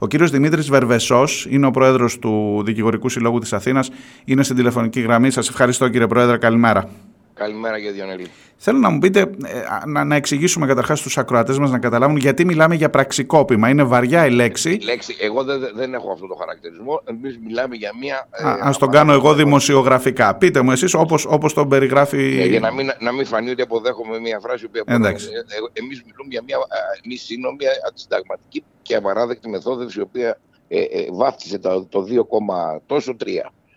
Ο κύριος Δημήτρης Βερβεσός είναι ο πρόεδρος του Δικηγορικού Συλλόγου της Αθήνας. Είναι στην τηλεφωνική γραμμή. Σας ευχαριστώ κύριε Πρόεδρε. Καλημέρα. Καλημέρα κύριε Διονέλη. Θέλω να μου πείτε, ε, να, να εξηγήσουμε καταρχάς στου ακροατές μας να καταλάβουν γιατί μιλάμε για πραξικόπημα. Είναι βαριά η λέξη. Η λέξη, εγώ δεν, δεν έχω αυτό το χαρακτηρισμό. Εμείς μιλάμε για μια. Α ε, τον κάνω εγώ δημοσιογραφικά. Πείτε μου εσείς όπως όπως τον περιγράφει. Ε, για να μην, να μην φανεί ότι αποδέχομαι μια φράση που. Εντάξει. Ε, Εμείς μιλούμε για μια μη σύνομη, αντισυνταγματική και απαράδεκτη μεθόδευση η οποία ε, ε, βάφτισε το, το 2, τόσο 3.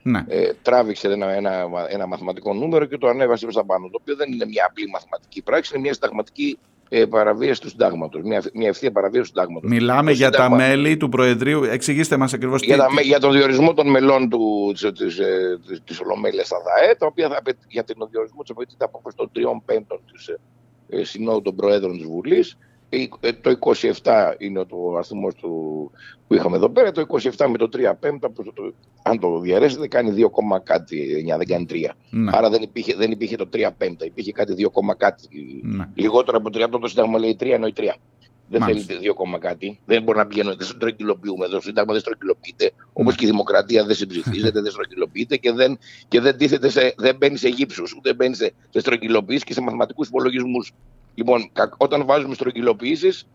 Ναι. Ε, τράβηξε ένα, ένα, ένα μαθηματικό νούμερο και το ανέβασε προς τα πάνω. Το οποίο δεν είναι μια απλή μαθηματική πράξη, είναι μια συνταγματική ε, παραβίαση του συντάγματος. Μια, μια ευθεία παραβίαση του συντάγματος. Μιλάμε το για συντάγμα... τα μέλη του Προεδρείου. Εξηγήστε μας ακριβώς τι. Για, για τον διορισμό των μελών της Ολομέλειας στα ΔΑΕ, τα οποία θα, για τον διορισμό της απαιτείται απόφαση των τριών πέμπτων της ε, Συνόδου των Προέδρων της Βουλής. Ε, το 27 είναι το αριθμό που είχαμε εδώ πέρα. Το 27 με το 3 πέμπτα, αν το διαρρέσετε, κάνει 2, κάτι 9, δεν κάνει 3. Ναι. Άρα δεν υπήρχε, δεν υπήρχε το 3 πέμπτα, υπήρχε κάτι 2, κάτι. Ναι. Λιγότερο από 30 το Σύνταγμα λέει 3 εννοεί 3. Δεν Μάλιστα. θέλει 2, κάτι. Δεν μπορεί να πηγαίνουμε, δεν στρογγυλοποιούμε εδώ. Το Σύνταγμα δεν στρογγυλοποιείται. Ναι. Όπως και η δημοκρατία δεν συμψηφίζεται, δεν στρογγυλοποιείται και δεν, και δεν, σε, δεν μπαίνει σε γύψους, ούτε μπαίνει σε, σε στρογγυλοποιήσει και σε μαθηματικούς υπολογισμούς. Λοιπόν, όταν βάζουμε στρογγυλοποιήσεις,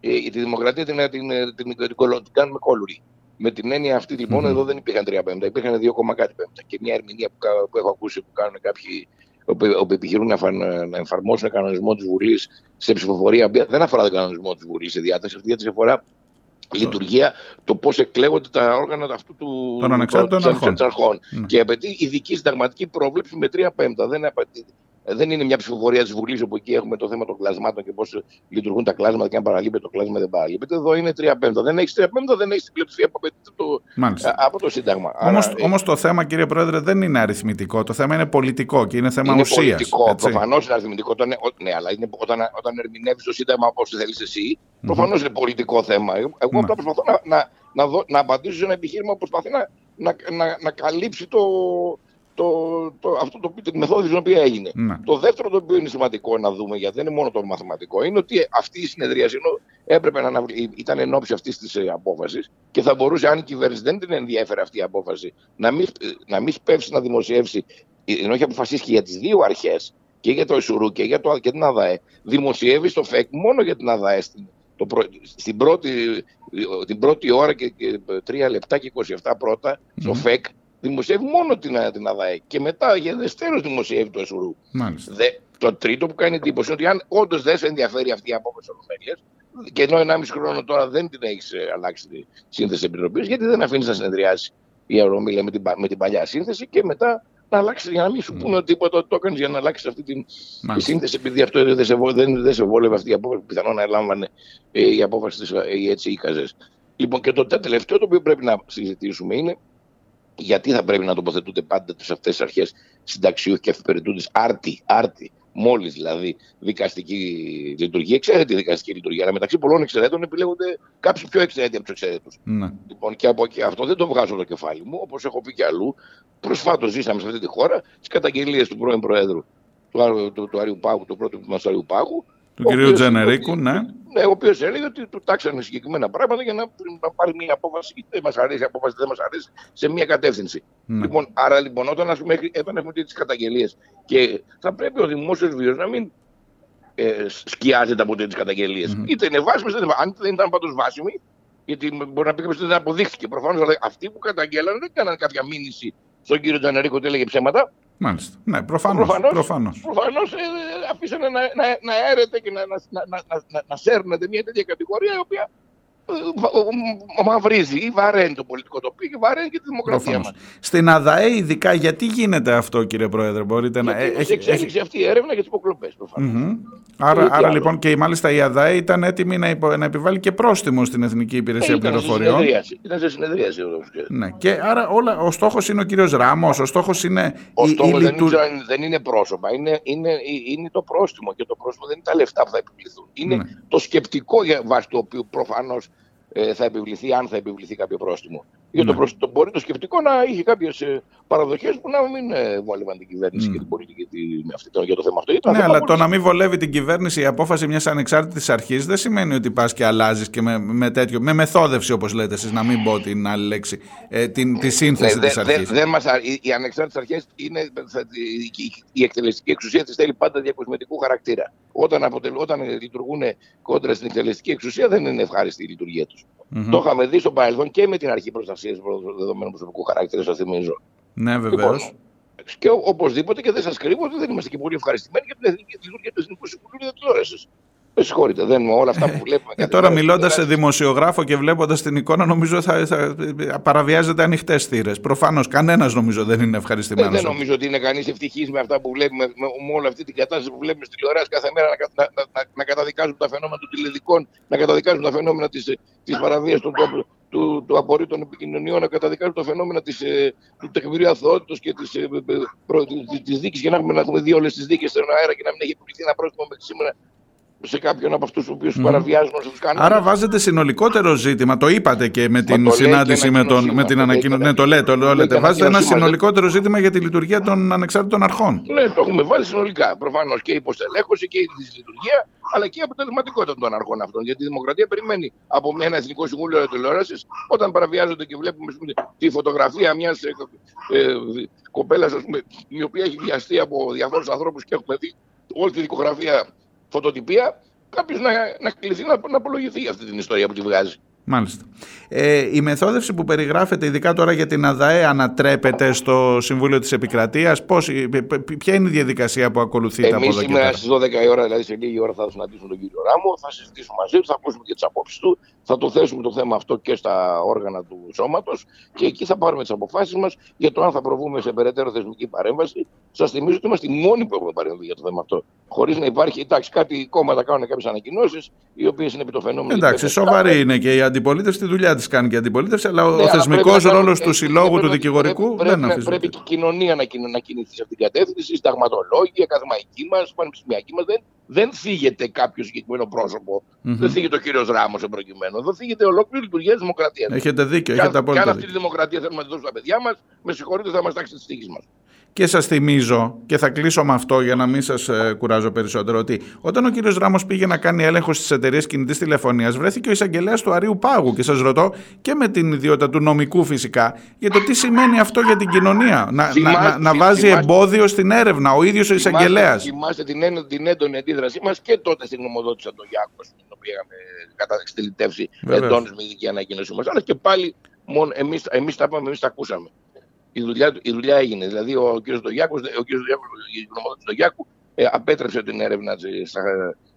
ε, τη δημοκρατία την, την, την, την, την κάνουμε κόλουρη. Με την έννοια αυτή λοιπόν, mm-hmm. εδώ δεν υπήρχαν τρία πέμπτα, υπήρχαν δύο κόμμα κάτι πέμπτα. Και μια ερμηνεία που, που έχω ακούσει που κάνουν κάποιοι όπου επιχειρούν να, να εφαρμόσουν κανονισμό της Βουλής σε ψηφοφορία, δεν αφορά τον κανονισμό της Βουλής σε διάταξη, αυτή η διάταξη αφορά λειτουργία, το πώς εκλέγονται τα όργανα αυτού του των ανεξάρτητων αρχών. αρχών. Ναι. Και απαιτεί ειδική συνταγματική πρόβλεψη με τρία πέμπτα. Δεν απαιτεί ε, δεν είναι μια ψηφοφορία της Βουλής όπου εκεί έχουμε το θέμα των κλασμάτων και πώς λειτουργούν τα κλάσματα και αν παραλείπεται το κλάσμα δεν παραλείπεται. Εδώ είναι 3 πέμπτα. Δεν έχεις 3 πέμπτα, δεν έχεις την πλειοψηφία που απαιτείται το, από το Σύνταγμα. Όμω ε... το θέμα, κύριε Πρόεδρε, δεν είναι αριθμητικό. Το θέμα είναι πολιτικό και είναι θέμα ουσίας. Είναι πολιτικό. Προφανώς είναι αριθμητικό. Όταν, ναι, αλλά είναι, όταν, όταν ερμηνεύεις το Σύνταγμα όπως θέλεις εσύ, προφανώς είναι πολιτικό θέμα. Εγώ απλά προσπαθώ να, να, να, να απαντήσω σε ένα επιχείρημα που προσπαθεί να, να, να, να καλύψει το, το, το, αυτό το, τη μεθόδου την οποία έγινε. Ναι. Το δεύτερο το οποίο είναι σημαντικό να δούμε, γιατί δεν είναι μόνο το μαθηματικό, είναι ότι αυτή η συνεδρίαση έπρεπε να ήταν εν ώψη αυτής της ε, απόφασης και θα μπορούσε, αν η κυβέρνηση δεν την ενδιαφέρει αυτή η απόφαση, να μην, να μην σπεύσει να δημοσιεύσει, ε, ενώ έχει αποφασίσει και για τις δύο αρχές, και για το ΕΣΟΡΟΥ και για το, και την ΑΔΑΕ, δημοσιεύει στο ΦΕΚ μόνο για την ΑΔΑΕ στην, το στην πρώτη, την πρώτη ώρα και, και 3 λεπτά και 27 πρώτα mm. στο ΦΕΚ δημοσιεύει μόνο την, την ΑΔΑΕ και μετά για δεστέρω δημοσιεύει το ΕΣΟΡΟΥ. Το τρίτο που κάνει εντύπωση είναι ότι αν όντως δεν σε ενδιαφέρει αυτή η απόφαση ολομέλειας, και ενώ 1,5 χρόνο τώρα δεν την έχεις ε, αλλάξει τη σύνθεση επιτροπής, γιατί δεν αφήνεις να συνεδριάσει η Ευρωμίλια με την, με την παλιά σύνθεση και μετά να αλλάξεις για να μην σου πούνε ότι τίποτα το έκανες για να αλλάξεις αυτή την τη σύνθεση, επειδή αυτό δεν σε, δεν, δεν σε βόλευε αυτή η απόφαση. Πιθανόν να έλαμβανε ε, η απόφαση της ε, έτσι ή Λοιπόν, και το τελευταίο το οποίο πρέπει να συζητήσουμε είναι γιατί θα πρέπει να τοποθετούνται πάντα σε αυτές τις αρχές συνταξιούχοι και αφιπεριτούντε άρτη, άρτη, μόλις δηλαδή δικαστική λειτουργία. Εξαίρετη δικαστική λειτουργία. Αλλά μεταξύ πολλών εξαιρέτων επιλέγονται κάποιοι πιο εξαιρέτοι από τους εξαιρέτου. Ναι. Λοιπόν, και από και αυτό δεν το βγάζω το κεφάλι μου, όπως έχω πει και αλλού. Προσφάτως ζήσαμε σε αυτή τη χώρα τις καταγγελίες του πρώην Προέδρου του, του, του Αριού Πάγου, του πρώτου του Αριού Πάγου, του κυρίου Τζενερίκου, ναι. Ναι, ο οποίος έλεγε ότι του τάξανε συγκεκριμένα πράγματα για να, να πάρει μια απόφαση, είτε μας αρέσει η απόφαση, δεν μας αρέσει, σε μια κατεύθυνση. Ναι. Λοιπόν, άρα λοιπόν, όταν, ας πούμε, όταν έχουμε τι καταγγελίες και θα πρέπει ο δημόσιος βίο να μην ε, σκιάζεται από τέτοιες καταγγελίες. Mm-hmm. Είτε είναι βάσιμες, είτε είναι Αν δεν ήταν πάντως βάσιμη, γιατί μπορεί να πει κάποιο ότι δεν αποδείχθηκε. Προφανώς αυτοί που καταγγέλανε δεν έκαναν κάποια μήνυση στον κύριο Τζανερίκο ότι έλεγε ψέματα. Μάλιστα. Ναι, προφανώς. Προφανώς, προφανώς. προφανώς ε, αφήσανε να, να, να έρετε και να, να, να, να, να σέρνετε μια τέτοια κατηγορία η οποία μαυρίζει ή βαραίνει το πολιτικό τοπίο και βαραίνει και τη δημοκρατία μας. Στην ΑΔΑΕ ειδικά γιατί γίνεται αυτό κύριε Πρόεδρε μπορείτε γιατί να... Έχει εξέλιξη αυτή η έρευνα για τις υποκλοπές mm-hmm. Άρα, άρα λοιπόν και μάλιστα η ΑΔΑΕ ήταν έτοιμη να, υπο, να επιβάλλει και πρόστιμο στην Εθνική Υπηρεσία ε, Πληροφοριών. Ήταν σε συνεδρίαση. Ναι. Και άρα όλα, ο στόχος είναι ο κύριος Ράμος, ο στόχος είναι... Ο η, στόχος η, δεν, είναι, δεν είναι πρόσωπα, είναι, είναι, είναι το πρόστιμο και το πρόστιμο δεν είναι τα λεφτά που θα επιβληθούν. Είναι ναι. το σκεπτικό για βάση το οποίο προφανώς ε, θα επιβληθεί, αν θα επιβληθεί κάποιο πρόστιμο. Για το, προς, το μπορεί το σκεπτικό να είχε κάποιε παραδοχές που να μην ε, βόλευαν την κυβέρνηση mm. και την πολιτική τη, με αυτή, το, για το θέμα αυτό. ναι, αλλά το να μην βολεύει την κυβέρνηση η απόφαση μιας ανεξάρτητης αρχής δεν σημαίνει ότι πας και αλλάζεις και με, με, τέτοιο, με μεθόδευση όπως λέτε εσείς, να μην πω την άλλη λέξη, ε, την, τη σύνθεση ναι, της αρχής. Δε, οι, οι ανεξάρτητες αρχές είναι. Η, η εκτελεστική εξουσία της θέλει πάντα διακοσμητικού χαρακτήρα. Όταν, αποτελ, όταν λειτουργούν κόντρα στην εκτελεστική εξουσία δεν είναι ευχάριστη η λειτουργία τους. Mm-hmm. Το είχαμε δει στο παρελθόν και με την αρχή προστασίας δεδομένου προσωπικού χαρακτήρα, σας θυμίζω. Ναι, βεβαίως. Λοιπόν, και οπωσδήποτε και δεν σας κρύβω ότι δεν είμαστε και πολύ ευχαριστημένοι για την εθνική λειτουργία του Εθνικού Συμβουλίου Τηλεόραση. Με συγχωρείτε, δεν όλα αυτά που βλέπουμε. Ε, τώρα μιλώντας σε δημοσιογράφο και βλέποντας την εικόνα, νομίζω θα, θα παραβιάζεται ανοιχτές θύρες. Προφανώς κανένας νομίζω δεν είναι ευχαριστημένος. Ε, δεν νομίζω ότι είναι κανείς ευτυχής με αυτά που βλέπουμε, με, με όλη αυτή την κατάσταση που βλέπουμε στη τηλεόραση κάθε μέρα να, να, να, να καταδικάζουν τα φαινόμενα των τηλεδικών, να καταδικάζουν τα φαινόμενα τη παραβίαση των κόμπλων του, του απορρίτου των επικοινωνιών να καταδικάζουν τα φαινόμενα της, ε, του τεκμηρίου αθωότητος και της, ε, προ, της δίκης. Και να έχουμε, να έχουμε δει όλες τις δίκες στον αέρα και να μην έχει επιβληθεί ένα πρόστιμο μέχρι σήμερα σε κάποιον από αυτούς τους οποίους mm. παραβιάζουν τους κανόνε. Άρα βάζετε συνολικότερο ζήτημα. Το είπατε και με την το συνάντηση με, τον, με την ανακοίνωση. Ναι, το λέτε. Το λέτε. Βάζετε ένα συνολικότερο ζήτημα για τη λειτουργία των ανεξάρτητων αρχών. Ναι, το έχουμε βάλει συνολικά. Προφανώς και η υποστελέχωση και η λειτουργία, αλλά και η αποτελεσματικότητα των αρχών αυτών. Γιατί η δημοκρατία περιμένει από ένα Εθνικό Συμβούλιο Τηλεόρασης όταν παραβιάζονται και βλέπουμε τη φωτογραφία μιας ε, ε, κοπέλας η οποία έχει βιαστεί από διαφόρου ανθρώπους και έχουμε δει όλη τη δικογραφία φωτοτυπία, κάποιος να, να κληθεί να, να απολογηθεί αυτή την ιστορία που τη βγάζει. Μάλιστα. Ε, η μεθόδευση που περιγράφεται, ειδικά τώρα για την ΑΔΑΕ, ανατρέπεται στο Συμβούλιο της Επικρατείας; Ποια είναι η διαδικασία που ακολουθείτε Εμείς από εδώ και σήμερα στις 12 η ώρα, δηλαδή σε λίγη ώρα, θα συναντήσουμε τον κύριο Ράμο, θα συζητήσουμε μαζί του, θα ακούσουμε και τις απόψεις του, θα το θέσουμε το θέμα αυτό και στα όργανα του σώματος και εκεί θα πάρουμε τις αποφάσεις μας για το αν θα προβούμε σε περαιτέρω θεσμική παρέμβαση. Σας θυμίζω ότι είμαστε οι μόνοι που έχουμε παρέμβει για το θέμα αυτό. Χωρίς να υπάρχει, εντάξει, κάτι κόμματα κάνουν κάποιες ανακοινώσεις, οι οποίες είναι επί το φαινόμενο. Εντάξει, σοβαρή είναι και η αντιπολίτευση, τη δουλειά της κάνει και η αντιπολίτευση, αλλά ναι, ο θεσμικός ρόλος του συλλόγου, του δικηγορικού πρέπει, δεν αφήνει. Πρέπει και η κοινωνία να, να κινηθεί σε αυτήν την κατεύθυνση, οι σταγματολόγοι, οι ακαδημαϊκοί μας, οι πανεπιστημιακοί μας. Δεν, δεν θίγεται κάποιο συγκεκριμένο πρόσωπο. Mm-hmm. Δεν θίγεται ο κύριος Ράμος προκειμένου. Δεν θίγεται ολόκληρη λειτουργία της δημοκρατίας. Έχετε δίκιο. Έχετε απόλυτα. Και αν αυτή τη δημοκρατία θέλουμε να τη δώσουμε στα παιδιά μας, με συγχωρείτε, θα μας τάξει τις τύχη μας. Και σας θυμίζω, και θα κλείσω με αυτό για να μην σας ε, κουράζω περισσότερο, ότι όταν ο κύριος Ράμος πήγε να κάνει έλεγχο στις εταιρείες κινητής τηλεφωνίας, βρέθηκε ο εισαγγελέας του Αρίου Πάγου. Και σας ρωτώ, και με την ιδιότητα του νομικού φυσικά, για το τι σημαίνει αυτό για την κοινωνία. Να, να, να, να βάζει εμπόδιο στην έρευνα ο ίδιος ο εισαγγελέας. Θυμάστε την, την έντονη αντίδρασή μας και τότε στην γνωμοδότηση του Γιάκος, την οποία είχαμε καταστηλητεύσει εντόνω με ειδική ανακοίνωσή μας. Αλλά και πάλι εμεί τα είπαμε, εμείς τα ακούσαμε η δουλειά, η δουλειά έγινε. Δηλαδή ο κ. Δογιάκος, ο κ. η γνωμοδότηση του Γιάκου ε, απέτρεψε την έρευνα στα,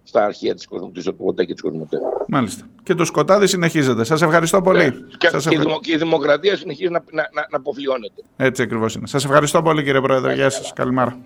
στα αρχεία της, της ΟΠΟΤΕ και της Κοσμοτέ. Μάλιστα. Και το σκοτάδι συνεχίζεται. Σας ευχαριστώ πολύ. Ε, και, Σας και, ευχα... και, η δημοκρατία συνεχίζει να, να, να, να αποφλιώνεται. Έτσι ακριβώς είναι. Σας ευχαριστώ πολύ κύριε Πρόεδρε. Γεια σας. Καλημέρα.